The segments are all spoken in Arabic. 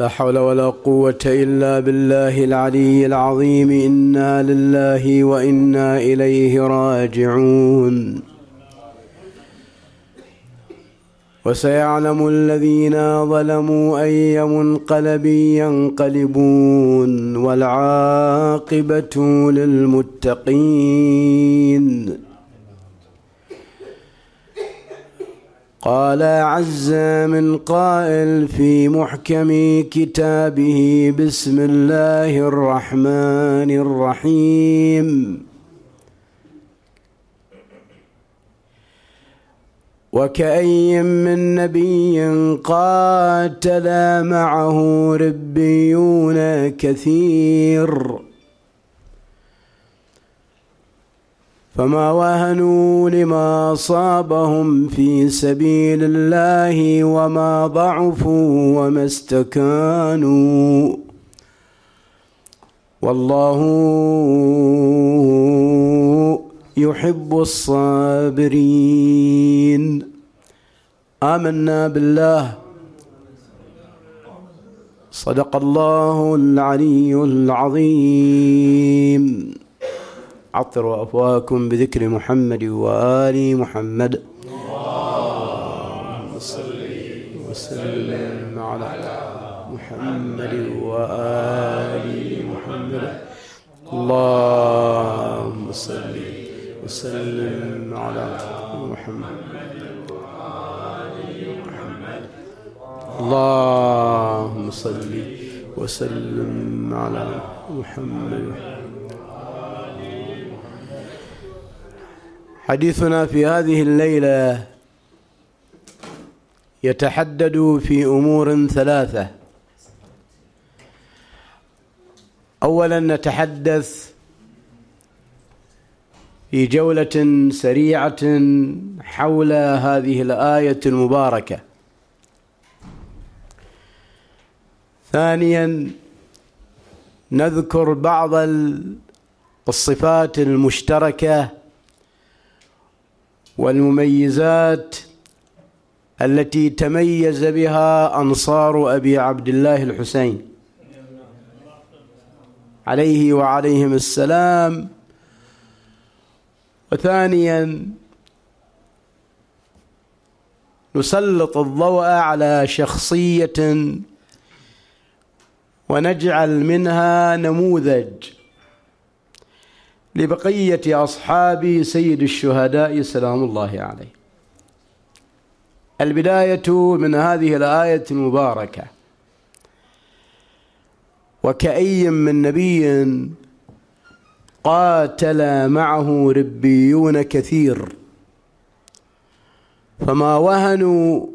لا حول ولا قوة إلا بالله العلي العظيم. إنا لله وإنا إليه راجعون. وسيعلم الذين ظلموا أي منقلب ينقلبون والعاقبة للمتقين. قال عز من قائل في محكم كتابه بسم الله الرحمن الرحيم. وكأي من نبي قاتل معه ربيون كثير. فما وهنوا لما أصابهم في سبيل الله وما ضعفوا وما استكانوا. والله يحب الصابرين. آمنا بالله. صدق الله العلي العظيم. عطروا أفواهكم بذكر محمد وآل محمد. اللهم صل وسلم على محمد وآل محمد. اللهم صل وسلم على محمد. اللهم صل وسلم على محمد. حديثنا في هذه الليلة يتحدد في أمور ثلاثة. أولا نتحدث في جولة سريعة حول هذه الآية المباركة. ثانيا نذكر بعض الصفات المشتركة والمميزات التي تميز بها أنصار أبي عبد الله الحسين. عليه وعليهم السلام. وثانيا نسلط الضوء على شخصية ونجعل منها نموذج. لبقية أصحاب سيد الشهداء سلام الله عليه. البداية من هذه الآية المباركة. وكأي من نبي قاتل معه ربيون كثير. فما وهنوا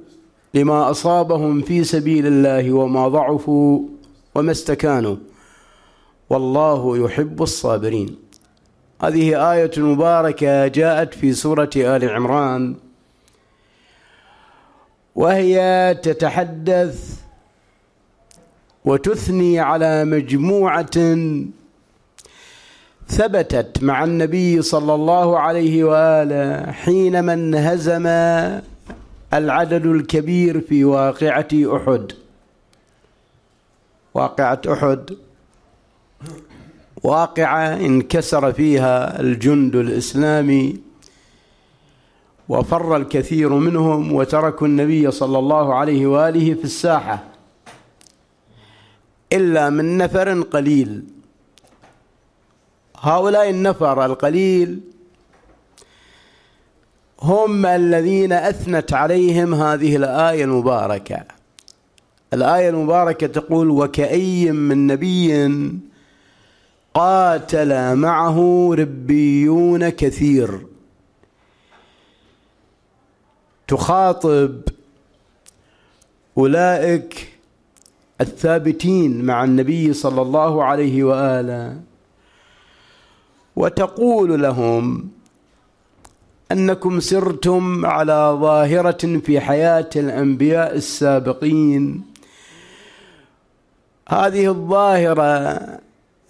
لما أصابهم في سبيل الله وما ضعفوا وما استكانوا. والله يحب الصابرين. هذه آية مباركة جاءت في سورة آل عمران. وهي تتحدث وتثني على مجموعة ثبتت مع النبي صلى الله عليه وآله حينما انهزم العدد الكبير في واقعة أحد. واقعة أحد. واقعة انكسر فيها الجند الإسلامي وفر الكثير منهم وتركوا النبي صلى الله عليه وآله في الساحة إلا من نفر قليل. هؤلاء النفر القليل هم الذين أثنت عليهم هذه الآية المباركة. الآية المباركة تقول وكأي من نبي قاتل معه ربيون كثير. تخاطب أولئك الثابتين مع النبي صلى الله عليه وآله وتقول لهم أنكم سرتم على ظاهرة في حياة الأنبياء السابقين. هذه الظاهرة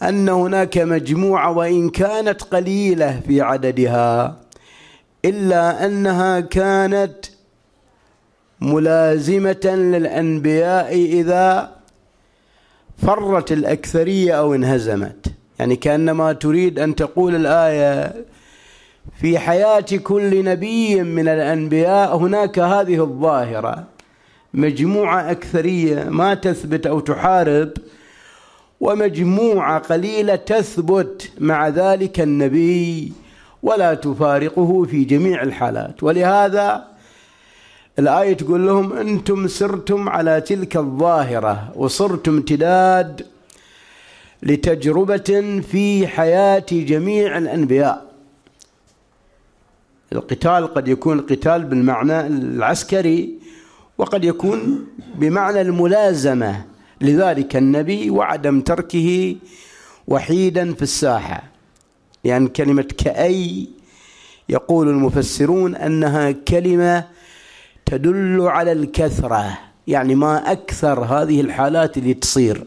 أن هناك مجموعة وإن كانت قليلة في عددها إلا أنها كانت ملازمة للأنبياء إذا فرت الأكثرية أو انهزمت. يعني كأنما تريد أن تقول الآية في حياة كل نبي من الأنبياء هناك هذه الظاهرة. مجموعة أكثرية ما تثبت أو تحارب ومجموعة قليلة تثبت مع ذلك النبي ولا تفارقه في جميع الحالات. ولهذا الآية تقول لهم أنتم سرتم على تلك الظاهرة وصرتم امتداد لتجربة في حياة جميع الأنبياء. القتال قد يكون قتال بالمعنى العسكري وقد يكون بمعنى الملازمة لذلك النبي وعدم تركه وحيدا في الساحة. يعني كلمة كأي يقول المفسرون أنها كلمة تدل على الكثرة. يعني ما أكثر هذه الحالات اللي تصير.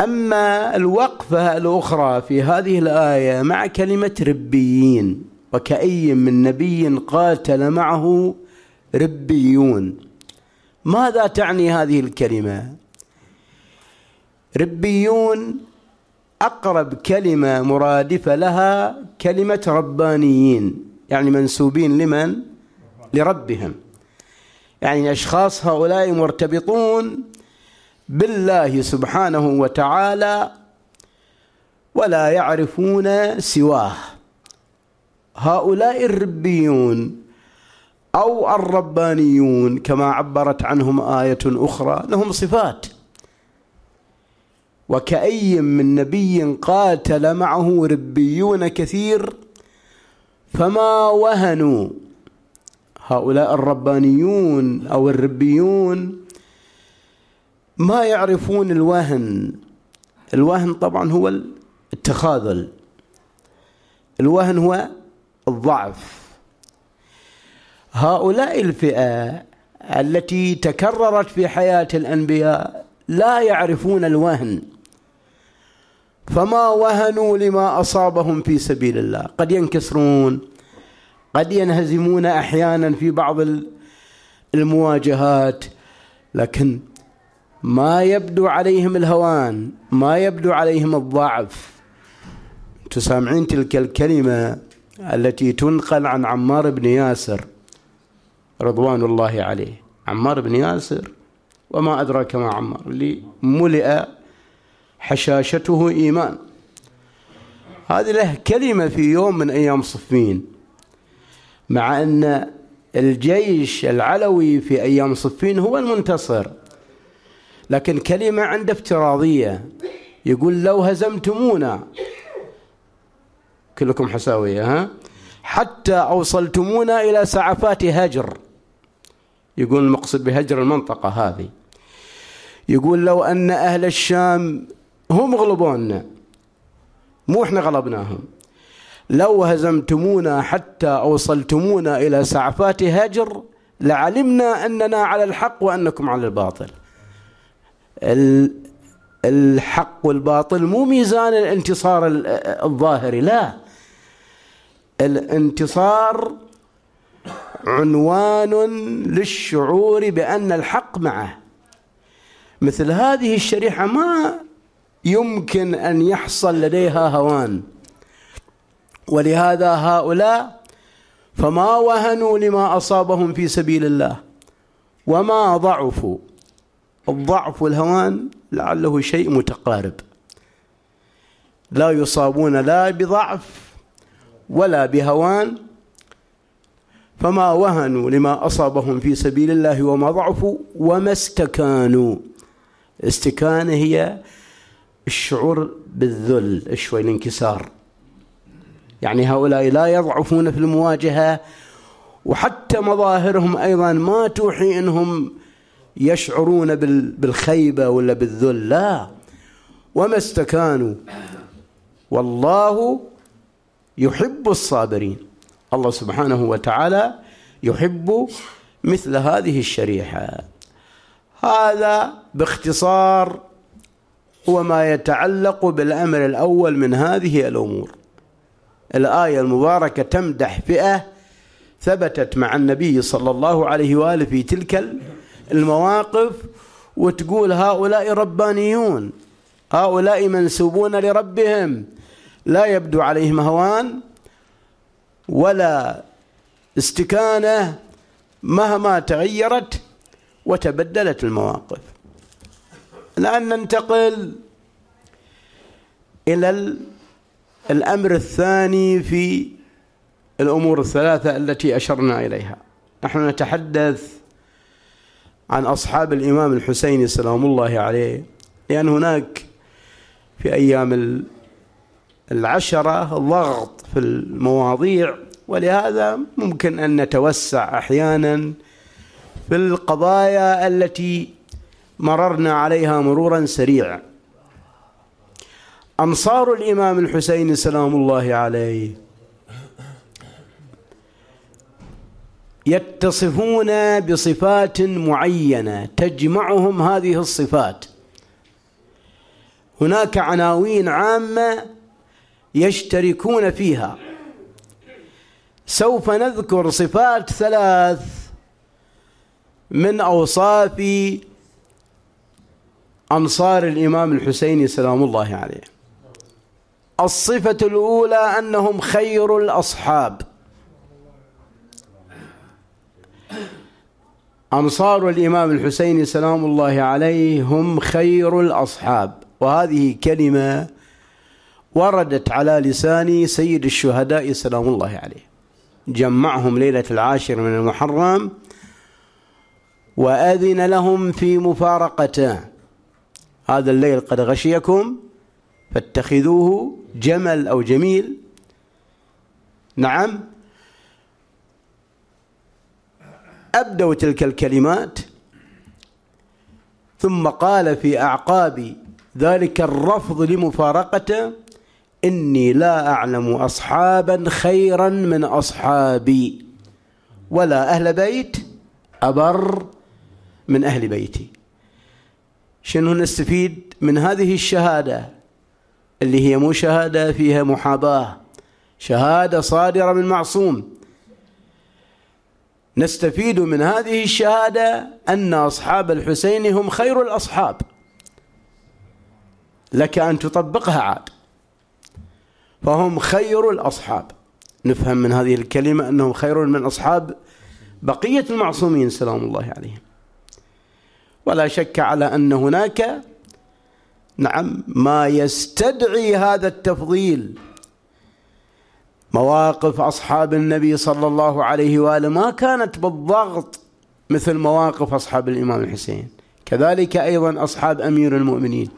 أما الوقفة الأخرى في هذه الآية مع كلمة ربيين وكأي من نبي قاتل معه ربيون. ماذا تعني هذه الكلمة؟ ربيون أقرب كلمة مرادفة لها كلمة ربانيين يعني منسوبين لمن؟ لربهم. يعني أشخاص هؤلاء مرتبطون بالله سبحانه وتعالى ولا يعرفون سواه. هؤلاء الربيون أو الربانيون كما عبرت عنهم آية أخرى لهم صفات. وكأي من نبي قاتل معه ربيون كثير فما وهنوا. هؤلاء الربانيون أو الربيون ما يعرفون الوهن. الوهن طبعا هو التخاذل. الوهن هو الضعف. هؤلاء الفئة التي تكررت في حياة الأنبياء لا يعرفون الوهن. فما وهنوا لما أصابهم في سبيل الله؟ قد ينكسرون قد ينهزمون أحيانا في بعض المواجهات لكن ما يبدو عليهم الهوان ما يبدو عليهم الضعف. تسامعين تلك الكلمة التي تنقل عن عمار بن ياسر. رضوان الله عليه. عمار بن ياسر وما أدراك ما عمار اللي ملئ حشاشته إيمان. هذه له كلمة في يوم من أيام صفين مع أن الجيش العلوي في أيام صفين هو المنتصر لكن كلمة عنده افتراضية يقول لو هزمتمونا. كلكم حساوية ها؟ حتى أوصلتمونا إلى سعفات هجر. يقول المقصد بهجر المنطقة هذه. يقول لو أن أهل الشام هم غلبونا مو إحنا غلبناهم. لو هزمتمونا حتى أوصلتمونا إلى سعفات هجر لعلمنا أننا على الحق وأنكم على الباطل. الحق والباطل مو ميزان الانتصار الظاهري لا. الانتصار عنوان للشعور بأن الحق معه. مثل هذه الشريحة ما يمكن أن يحصل لديها هوان. ولهذا هؤلاء فما وهنوا لما أصابهم في سبيل الله وما ضعفوا. الضعف والهوان لعله شيء متقارب. لا يصابون لا بضعف ولا بهوان فما وهنوا لما أصابهم في سبيل الله وما ضعفوا وما استكانوا. استكانة هي الشعور بالذل شوي الانكسار. يعني هؤلاء لا يضعفون في المواجهة وحتى مظاهرهم أيضا ما توحي أنهم يشعرون بالخيبة ولا بالذل لا. وما استكانوا. والله يحب الصابرين. الله سبحانه وتعالى يحب مثل هذه الشريحة. هذا باختصار هو ما يتعلق بالأمر الأول من هذه الأمور. الآية المباركة تمدح فئة ثبتت مع النبي صلى الله عليه وآله في تلك المواقف وتقول هؤلاء ربانيون هؤلاء منسوبون لربهم. لا يبدو عليهم هوان ولا استكانة مهما تغيرت وتبدلت المواقف. الآن ننتقل إلى الأمر الثاني في الأمور الثلاثة التي أشرنا إليها. نحن نتحدث عن أصحاب الإمام الحسين سلام الله عليه لأن هناك في أيام العشرة ضغط في المواضيع ولهذا ممكن أن نتوسع أحيانا في القضايا التي مررنا عليها مرورا سريعا. أنصار الإمام الحسين سلام الله عليه يتصفون بصفات معينة تجمعهم هذه الصفات. هناك عناوين عامة يشتركون فيها. سوف نذكر صفات ثلاث من أوصاف أنصار الإمام الحسين سلام الله عليه. الصفة الأولى أنهم خير الأصحاب. أنصار الإمام الحسين سلام الله عليه هم خير الأصحاب. وهذه كلمة وردت على لسان سيد الشهداء سلام الله عليه. جمعهم ليلة العاشر من المحرم وأذن لهم في مفارقته هذا الليل قد غشيكم فاتخذوه جمل أو جميل. نعم. أبدوا تلك الكلمات. ثم قال في أعقاب ذلك الرفض لمفارقته إني لا أعلم أصحابا خيرا من أصحابي. ولا أهل بيت أبر من أهل بيتي. شنو نستفيد من هذه الشهادة؟ اللي هي مو شهادة فيها محاباة شهادة صادرة من معصوم. نستفيد من هذه الشهادة أن أصحاب الحسين هم خير الأصحاب. لك أن تطبقها عاد. فهم خير الأصحاب. نفهم من هذه الكلمة أنهم خير من أصحاب بقية المعصومين سلام الله عليهم. ولا شك على أن هناك نعم ما يستدعي هذا التفضيل. مواقف أصحاب النبي صلى الله عليه وآله ما كانت بالضغط مثل مواقف أصحاب الإمام الحسين. كذلك أيضا أصحاب أمير المؤمنين.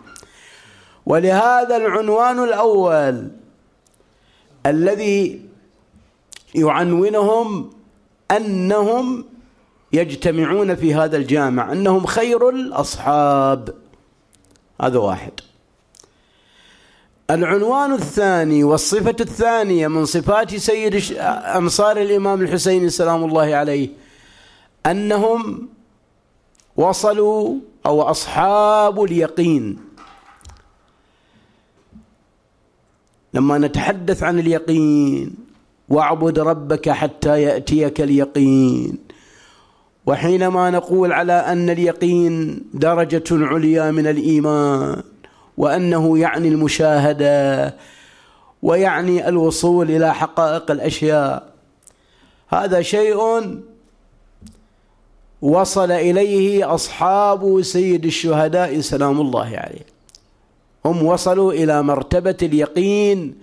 ولهذا العنوان الأول الذي يعنونهم أنهم يجتمعون في هذا الجامع أنهم خير الأصحاب. هذا واحد. العنوان الثاني والصفة الثانية من صفات سيد أنصار الإمام الحسين سلام الله عليه أنهم وصلوا أو أصحاب اليقين. لما نتحدث عن اليقين واعبد ربك حتى يأتيك اليقين. وحينما نقول على أن اليقين درجة عليا من الإيمان وأنه يعني المشاهدة ويعني الوصول إلى حقائق الأشياء هذا شيء وصل إليه أصحاب سيد الشهداء سلام الله عليه هم وصلوا إلى مرتبة اليقين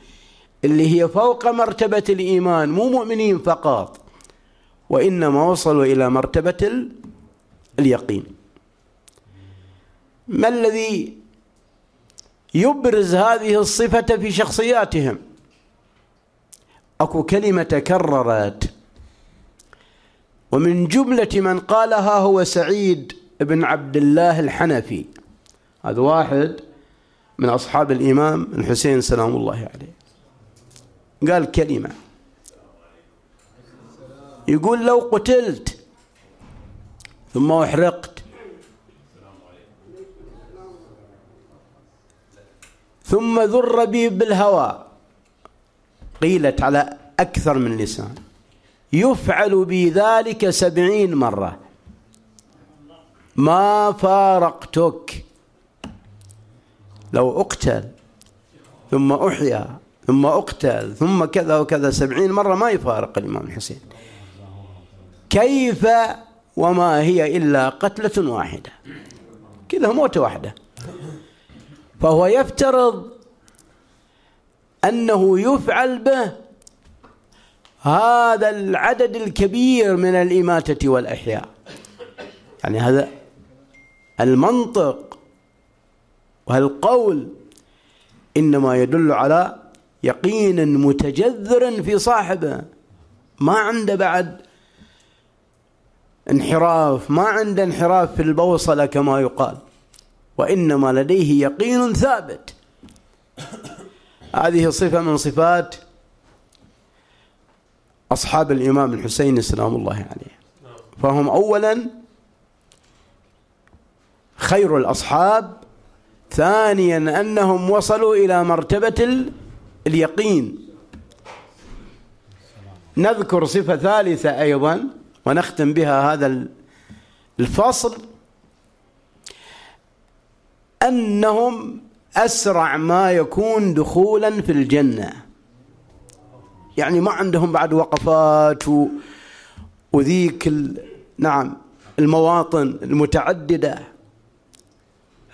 اللي هي فوق مرتبة الإيمان مو مؤمنين فقط. وإنما وصلوا إلى مرتبة اليقين. ما الذي يبرز هذه الصفة في شخصياتهم؟ أكو كلمة تكررت. ومن جملة من قالها هو سعيد بن عبد الله الحنفي. هذا واحد. من أصحاب الإمام الحسين سلام الله عليه. قال كلمة. يقول لو قتلت ثم أحرقت. ثم ذر بي بالهوى. قيلت على أكثر من لسان. يفعل بي ذلك سبعين مرة. ما فارقتك. لو أقتل ثم أحيا ثم أقتل ثم كذا وكذا سبعين مرة ما يفارق الإمام الحسين. كيف وما هي إلا قتلة واحدة؟ كذا موتة واحدة. فهو يفترض أنه يفعل به هذا العدد الكبير من الإماتة والأحياء. يعني هذا المنطق والقول إنما يدل على يقين متجذر في صاحبه ما عنده بعد انحراف ما عنده انحراف في البوصلة كما يقال وإنما لديه يقين ثابت. هذه صفة من صفات أصحاب الإمام الحسين سلام الله عليه. فهم أولا خير الأصحاب ثانيا أنهم وصلوا إلى مرتبة اليقين نذكر صفة ثالثة أيضا ونختم بها هذا الفصل أنهم أسرع ما يكون دخولا في الجنة يعني ما عندهم بعد وقفات. وذيك. نعم المواطن المتعددة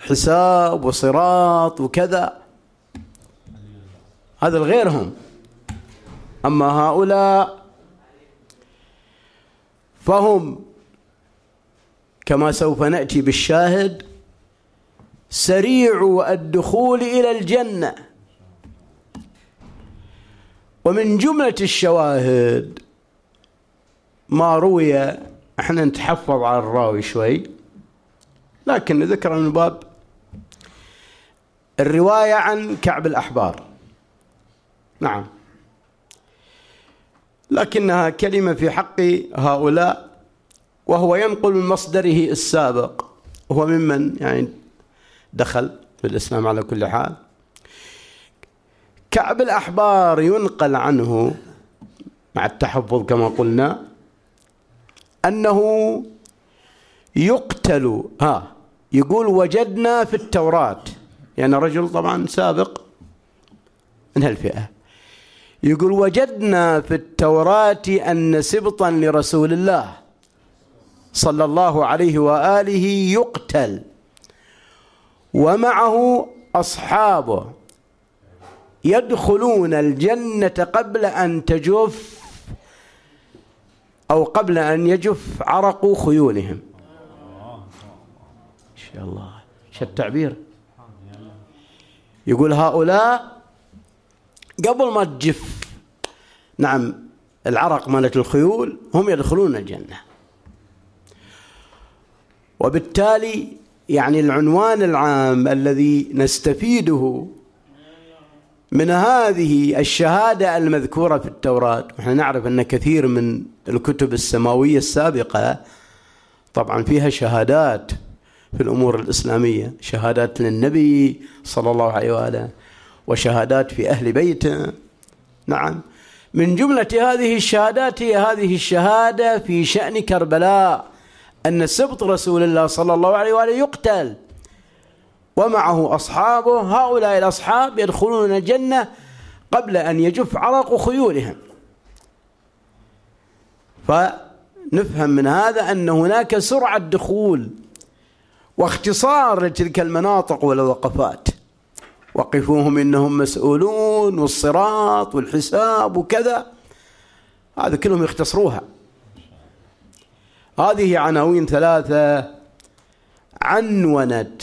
حساب وصراط وكذا. هذا غيرهم أما هؤلاء فهم كما سوف نأتي بالشاهد سريع الدخول إلى الجنة. ومن جملة الشواهد ما روي إحنا نتحفظ على الراوي شوي لكن ذكر من باب الرواية عن كعب الأحبار. نعم. لكنها كلمة في حق هؤلاء وهو ينقل من مصدره السابق. وهو ممن؟ يعني دخل في الإسلام على كل حال. كعب الأحبار ينقل عنه مع التحفظ كما قلنا أنه يقتل ها يقول وجدنا في التوراة. يعني رجل طبعا سابق من هالفئة. يقول وجدنا في التوراة أن سبطا لرسول الله صلى الله عليه وآله يقتل ومعه أصحابه يدخلون الجنة قبل أن تجف أو قبل أن يجف عرق خيولهم. إن شاء الله. شو التعبير؟ يقول هؤلاء قبل ما تجف نعم العرق مالت الخيول هم يدخلون الجنة. وبالتالي يعني العنوان العام الذي نستفيده من هذه الشهادة المذكورة في التوراة ونحن نعرف أن كثير من الكتب السماوية السابقة طبعا فيها شهادات في الأمور الإسلامية. شهادات للنبي صلى الله عليه وآله وشهادات في أهل بيته. نعم. من جملة هذه الشهادات هي هذه الشهادة في شأن كربلاء أن سبط رسول الله صلى الله عليه وآله يقتل. ومعه أصحابه هؤلاء الأصحاب يدخلون الجنة قبل أن يجف عرق خيولهم. فنفهم من هذا أن هناك سرعة دخول واختصار لتلك المناطق والوقفات. وقفوهم إنهم مسؤولون والصراط والحساب وكذا. هذا كلهم يختصروها. هذه عناوين ثلاثة. عنونت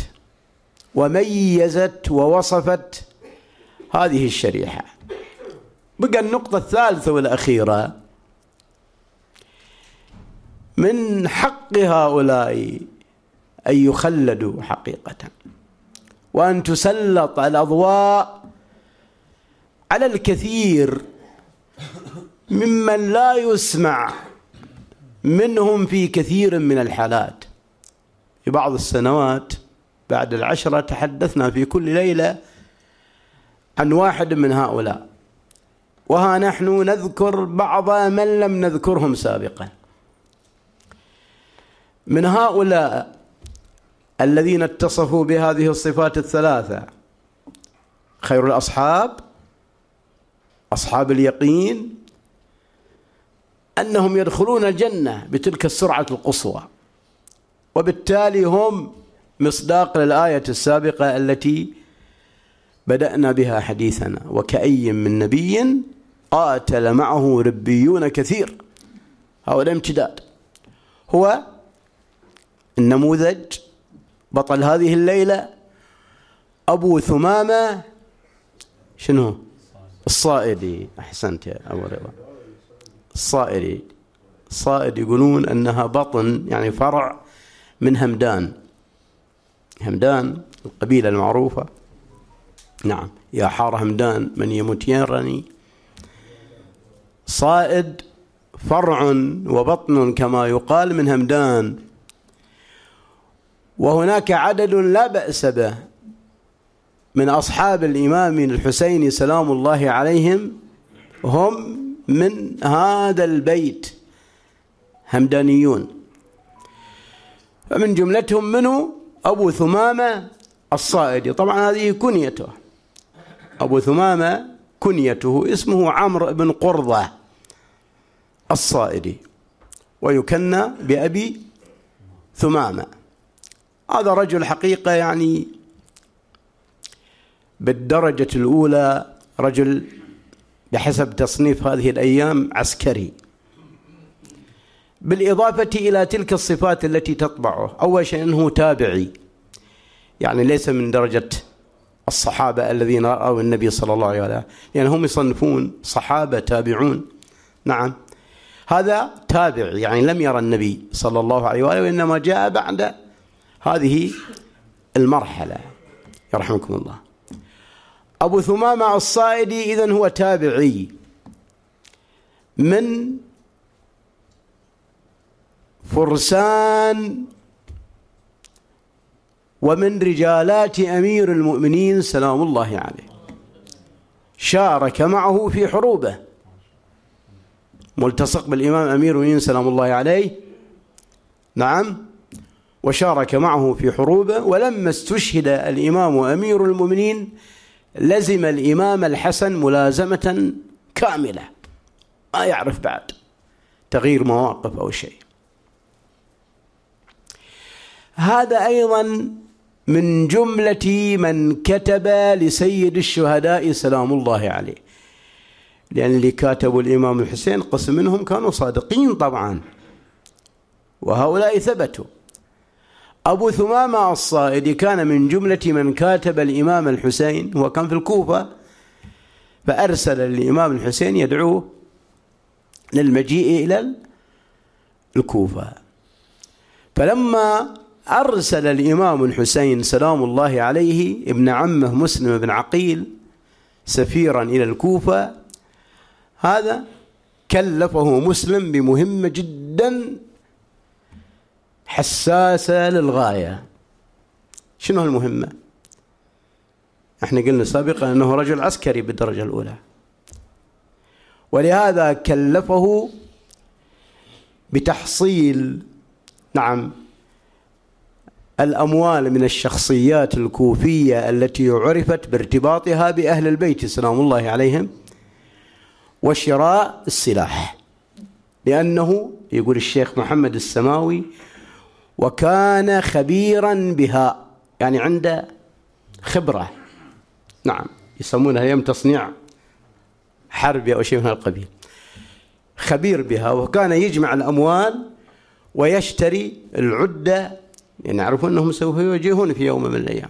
وميزت ووصفت هذه الشريحة. بقى النقطة الثالثة والأخيرة. من حق هؤلاء أن يخلدوا حقيقة. وأن تسلط الأضواء على الكثير ممن لا يسمع منهم في كثير من الحالات. في بعض السنوات بعد العشرة تحدثنا في كل ليلة عن واحد من هؤلاء. وها نحن نذكر بعض من لم نذكرهم سابقا. من هؤلاء الذين اتصفوا بهذه الصفات الثلاثة. خير الأصحاب أصحاب اليقين أنهم يدخلون الجنة بتلك السرعة القصوى. وبالتالي هم مصداق للآية السابقة التي بدأنا بها حديثنا. وكأي من نبي قاتل معه ربيون كثير. هؤلاء امتداد هو النموذج بطل هذه الليلة أبو ثمامة شنو؟ الصائدي أحسنت يا أبو رضا. الصائدي الصائد يقولون أنها بطن يعني فرع من همدان. همدان القبيلة المعروفة. نعم يا حار همدان من يموت يرني. صائد فرع وبطن كما يقال من همدان. وهناك عدد لا بأس به من أصحاب الإمام الحسين سلام الله عليهم هم من هذا البيت همدانيون. فمن جملتهم منه أبو ثمامة الصائدي. طبعا هذه كنيته. أبو ثمامة كنيته اسمه عمرو بن قرظة الصائدي ويكنى بأبي ثمامة. هذا رجل حقيقة يعني بالدرجة الأولى رجل بحسب تصنيف هذه الأيام عسكري. بالإضافة إلى تلك الصفات التي تطبعه أول شيء أنه تابعي. يعني ليس من درجة الصحابة الذين رأوا النبي صلى الله عليه وسلم. يعني هم يصنفون صحابة تابعون. نعم. هذا تابع يعني لم يرى النبي صلى الله عليه وآله وإنما جاء بعد هذه المرحلة. يرحمكم الله. أبو ثمامة الصائدي إذن هو تابعي. من فرسان ومن رجالات أمير المؤمنين سلام الله عليه. شارك معه في حروبه. ملتصق بالإمام أمير المؤمنين سلام الله عليه. نعم. وشارك معه في حروبه ولما استشهد الإمام أمير المؤمنين لزم الإمام الحسن ملازمة كاملة. ما يعرف بعد تغيير مواقف أو شيء. هذا أيضا من جملة من كتب لسيد الشهداء سلام الله عليه. لأن اللي كاتبوا الإمام الحسين قسم منهم كانوا صادقين طبعا. وهؤلاء ثبتوا. أبو ثمامة الصائدي كان من جملة من كاتب الإمام الحسين هو كان في الكوفة فأرسل الإمام الحسين يدعوه للمجيء إلى الكوفة. فلما أرسل الإمام الحسين سلام الله عليه ابن عمه مسلم بن عقيل سفيرا إلى الكوفة هذا كلفه مسلم بمهمة جدا حساسة للغاية. شنو المهمة؟ إحنا قلنا سابقا أنه رجل عسكري بالدرجة الأولى. ولهذا كلفه بتحصيل نعم الأموال من الشخصيات الكوفية التي عرفت بارتباطها بأهل البيت سلام الله عليهم وشراء السلاح. لأنه يقول الشيخ محمد السماوي وكان خبيرا بها. يعني عنده خبرة. نعم. يسمونها يوم تصنيع حربي أو شيء من القبيل خبير بها. وكان يجمع الأموال ويشتري العدة. يعني يعرفون أنهم سوف يواجهون في يوم من الأيام.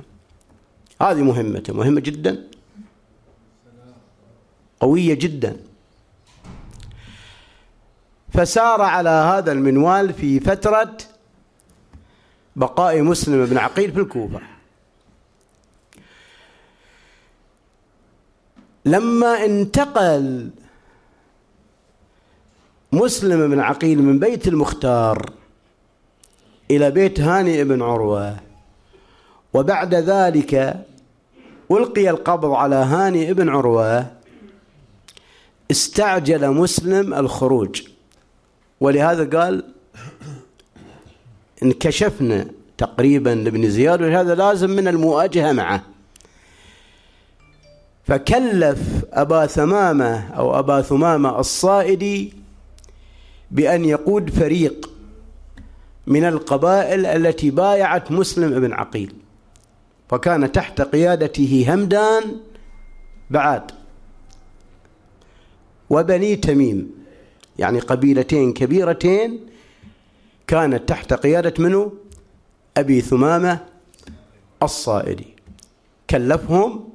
هذه مهمته مهمة جدا. قوية جدا. فسار على هذا المنوال في فترة بقاء مسلم بن عقيل في الكوفة. لما انتقل مسلم بن عقيل من بيت المختار إلى بيت هاني بن عروة وبعد ذلك ألقي القبض على هاني بن عروة استعجل مسلم الخروج. ولهذا قال انكشفنا تقريبا لابن زياد وهذا لازم من المواجهة معه. فكلف أبا ثمامة أو أبا ثمامة الصائدي بأن يقود فريق من القبائل التي بايعت مسلم بن عقيل. فكان تحت قيادته همدان بعاد. وبني تميم يعني قبيلتين كبيرتين كانت تحت قيادة منه أبي ثمامة الصائدي. كلفهم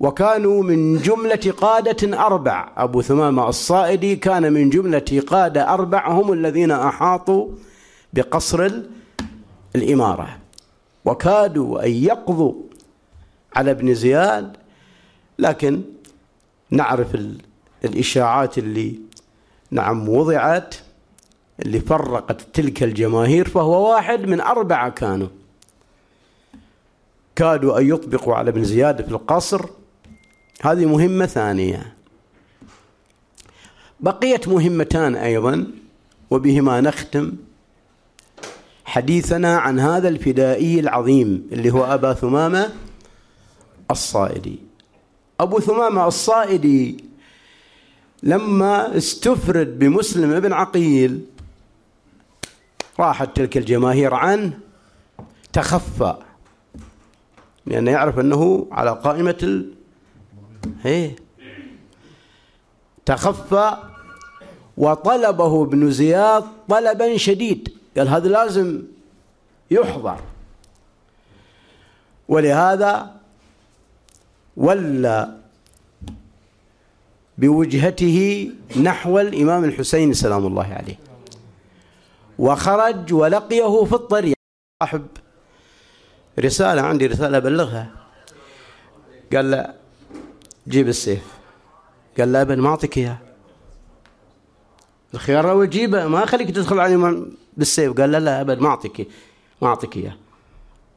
وكانوا من جملة قادة أربع. أبو ثمامة الصائدي كان من جملة قادة أربع. هم الذين أحاطوا بقصر الإمارة. وكادوا أن يقضوا على ابن زياد. لكن نعرف الإشاعات اللي نعم وضعت. اللي فرقت تلك الجماهير فهو واحد من أربعة كانوا. كادوا أن يطبقوا على ابن زياد في القصر. هذه مهمة ثانية. بقيت مهمتان أيضا وبهما نختم حديثنا عن هذا الفدائي العظيم اللي هو أبا ثمامة الصائدي. أبو ثمامة الصائدي لما استفرد بمسلم ابن عقيل راحت تلك الجماهير عنه تخفى لأنه يعرف أنه على قائمة ال... هي تخفى وطلبه ابن زياد طلبا شديد. قال هذا لازم يحضر. ولهذا ولى بوجهته نحو الإمام الحسين سلام الله عليه. وخرج ولقيه في الطريق. صاحب رسالة عندي رسالة أبلغها. قال له جيب السيف. قال له أبن ما أعطيك إياه. الخيار لو جيبه ما أخليك تدخل على بالسيف. قال لا لا أبد ما أعطيك ما أعطيك إياه.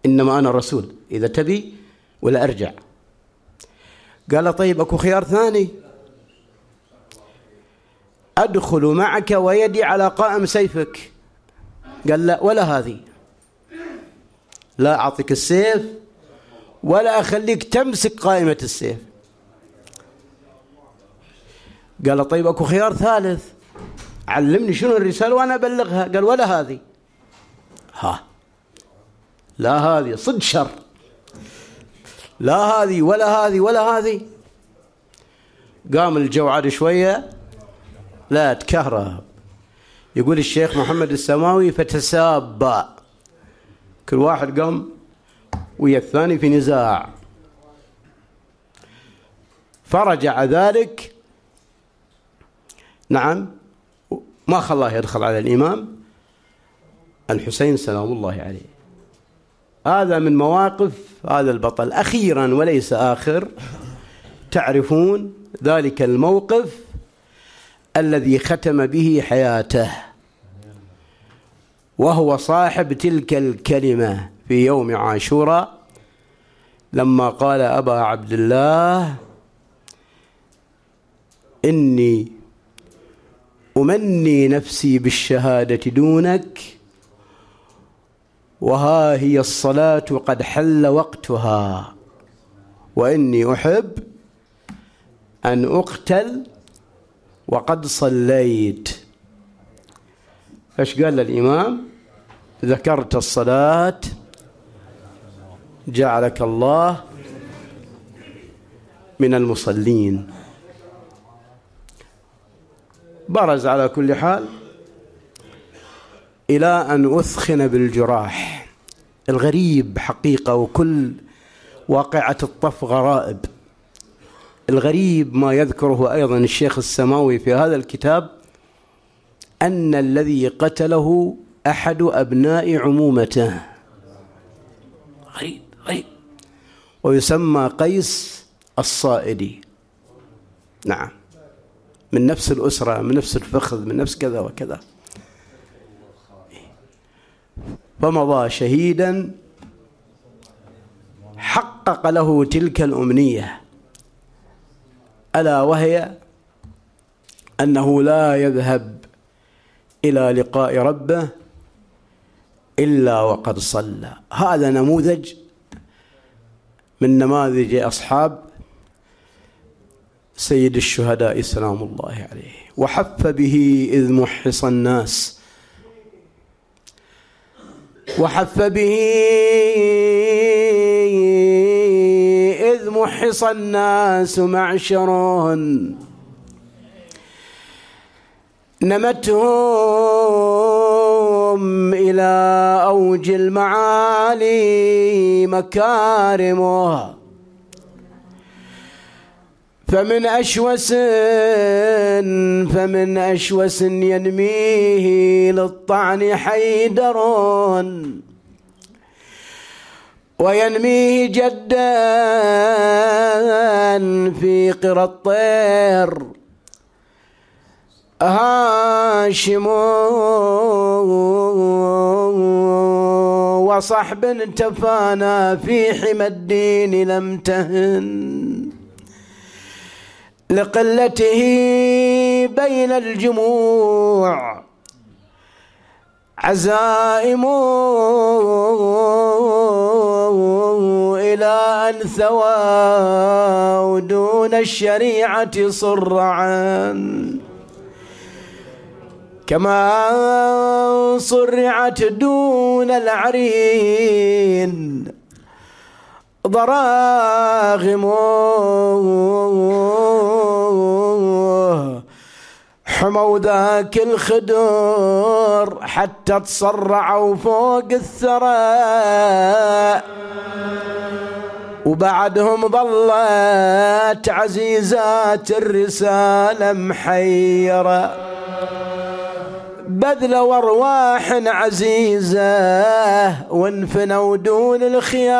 إنما أنا رسول إذا تبي ولا أرجع. قال طيب أكو خيار ثاني. أدخل معك ويدي على قائم سيفك. قال لا ولا هذه. لا أعطيك السيف ولا أخليك تمسك قائمة السيف. قال طيب أكو خيار ثالث. علمني شنو الرسالة وأنا أبلغها. قال ولا هذه. ها. لا هذه صد شر. لا هذه ولا هذه ولا هذه. قام الجو عاد شوية. لا تكهرب. يقول الشيخ محمد السماوي فتسابا كل واحد قام ويا الثاني في نزاع. فرجع ذلك. نعم. ما خلاه يدخل على الإمام. الحسين سلام الله عليه. هذا من مواقف هذا البطل. أخيرا وليس آخر. تعرفون ذلك الموقف الذي ختم به حياته. وهو صاحب تلك الكلمة في يوم عاشوراء لما قال أبا عبد الله إني أمني نفسي بالشهادة دونك وها هي الصلاة قد حل وقتها وإني أحب أن أقتل وقد صليت. إيش قال الإمام؟ ذكرت الصلاة جعلك الله من المصلين. برز على كل حال إلى أن أثخن بالجراح. الغريب حقيقة وكل واقعة الطف غرائب. الغريب ما يذكره أيضا الشيخ السماوي في هذا الكتاب أن الذي قتله أحد أبناء عمومته. غريب غريب. ويسمى قيس الصائدي. نعم. من نفس الأسرة من نفس الفخذ من نفس كذا وكذا. فمضى شهيدا حقق له تلك الأمنية. ألا وهي أنه لا يذهب إلى لقاء ربه إلا وقد صلى. هذا نموذج من نماذج أصحاب سيد الشهداء سلام الله عليه. وحف به إذ محص الناس. وحف به إذ محص الناس معشرون نمتهم إلى أوج المعالي مكارمها فمن أشوس فمن أشوس ينميه للطعن حيدر. وينميه جدا في قرى الطير. هاشم وصحب تفانى في حمى الدين لم تهن لقلته بين الجموع. عزائم إلى أن ثوى دون الشريعة صرعا. كما صرعت دون العرين ضراغم حموا ذاك الخدور حتى تصرعوا فوق الثرى وبعدهم ظلت عزيزات الرسالة محيرة. بذل وارواح عزيزة وانفنوا دون الخيام.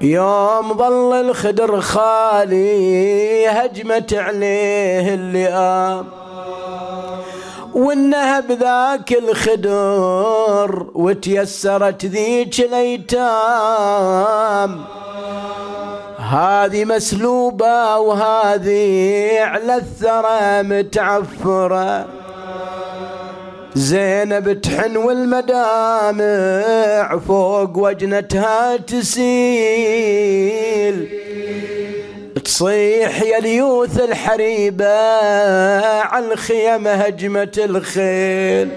يوم ظل الخدر خالي هجمت عليه اللئام. والنهب ذاك الخدر وتيسرت ذيك الأيتام. هذه مسلوبة وهذه على الثرى متعفرة. زينب تحن والمدامع فوق وجنتها تسيل. تصيح يا ليوث الحريبة على الخيم هجمة الخيل.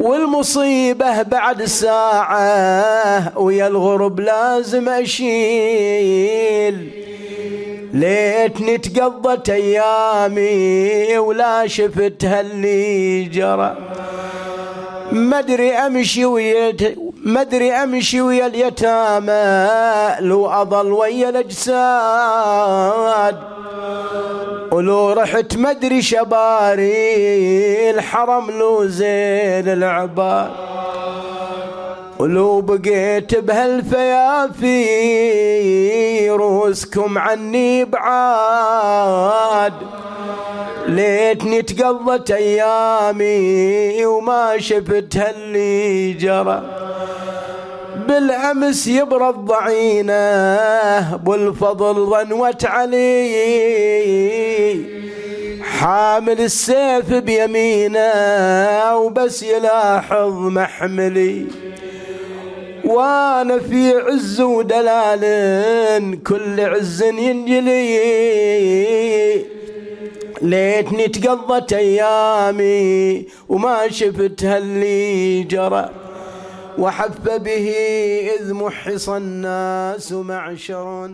والمصيبة بعد ساعة ويا الغرب لازم أشيل. ليتني تقضت أيامي ولا شفت هاللي جرى. مدري أمشي ويا مدري أمشي ويا اليتامى لو أضل ويا الأجساد. ولو رحت مدري شباري الحرم لو زين العباد. ولو بقيت بهالفيافي روسكم عني بعاد. ليتني تقضت أيامي وما شفت هاللي جرى. بالأمس يبرد ضعينه بالفضل ظنوت علي. حامل السيف بيمينة وبس يلاحظ محملي. وأنا في عز ودلال كل عز ينجلي. ليتني تقضت أيامي وما شفت هاللي جرى. وحف به إذ محص الناس معشر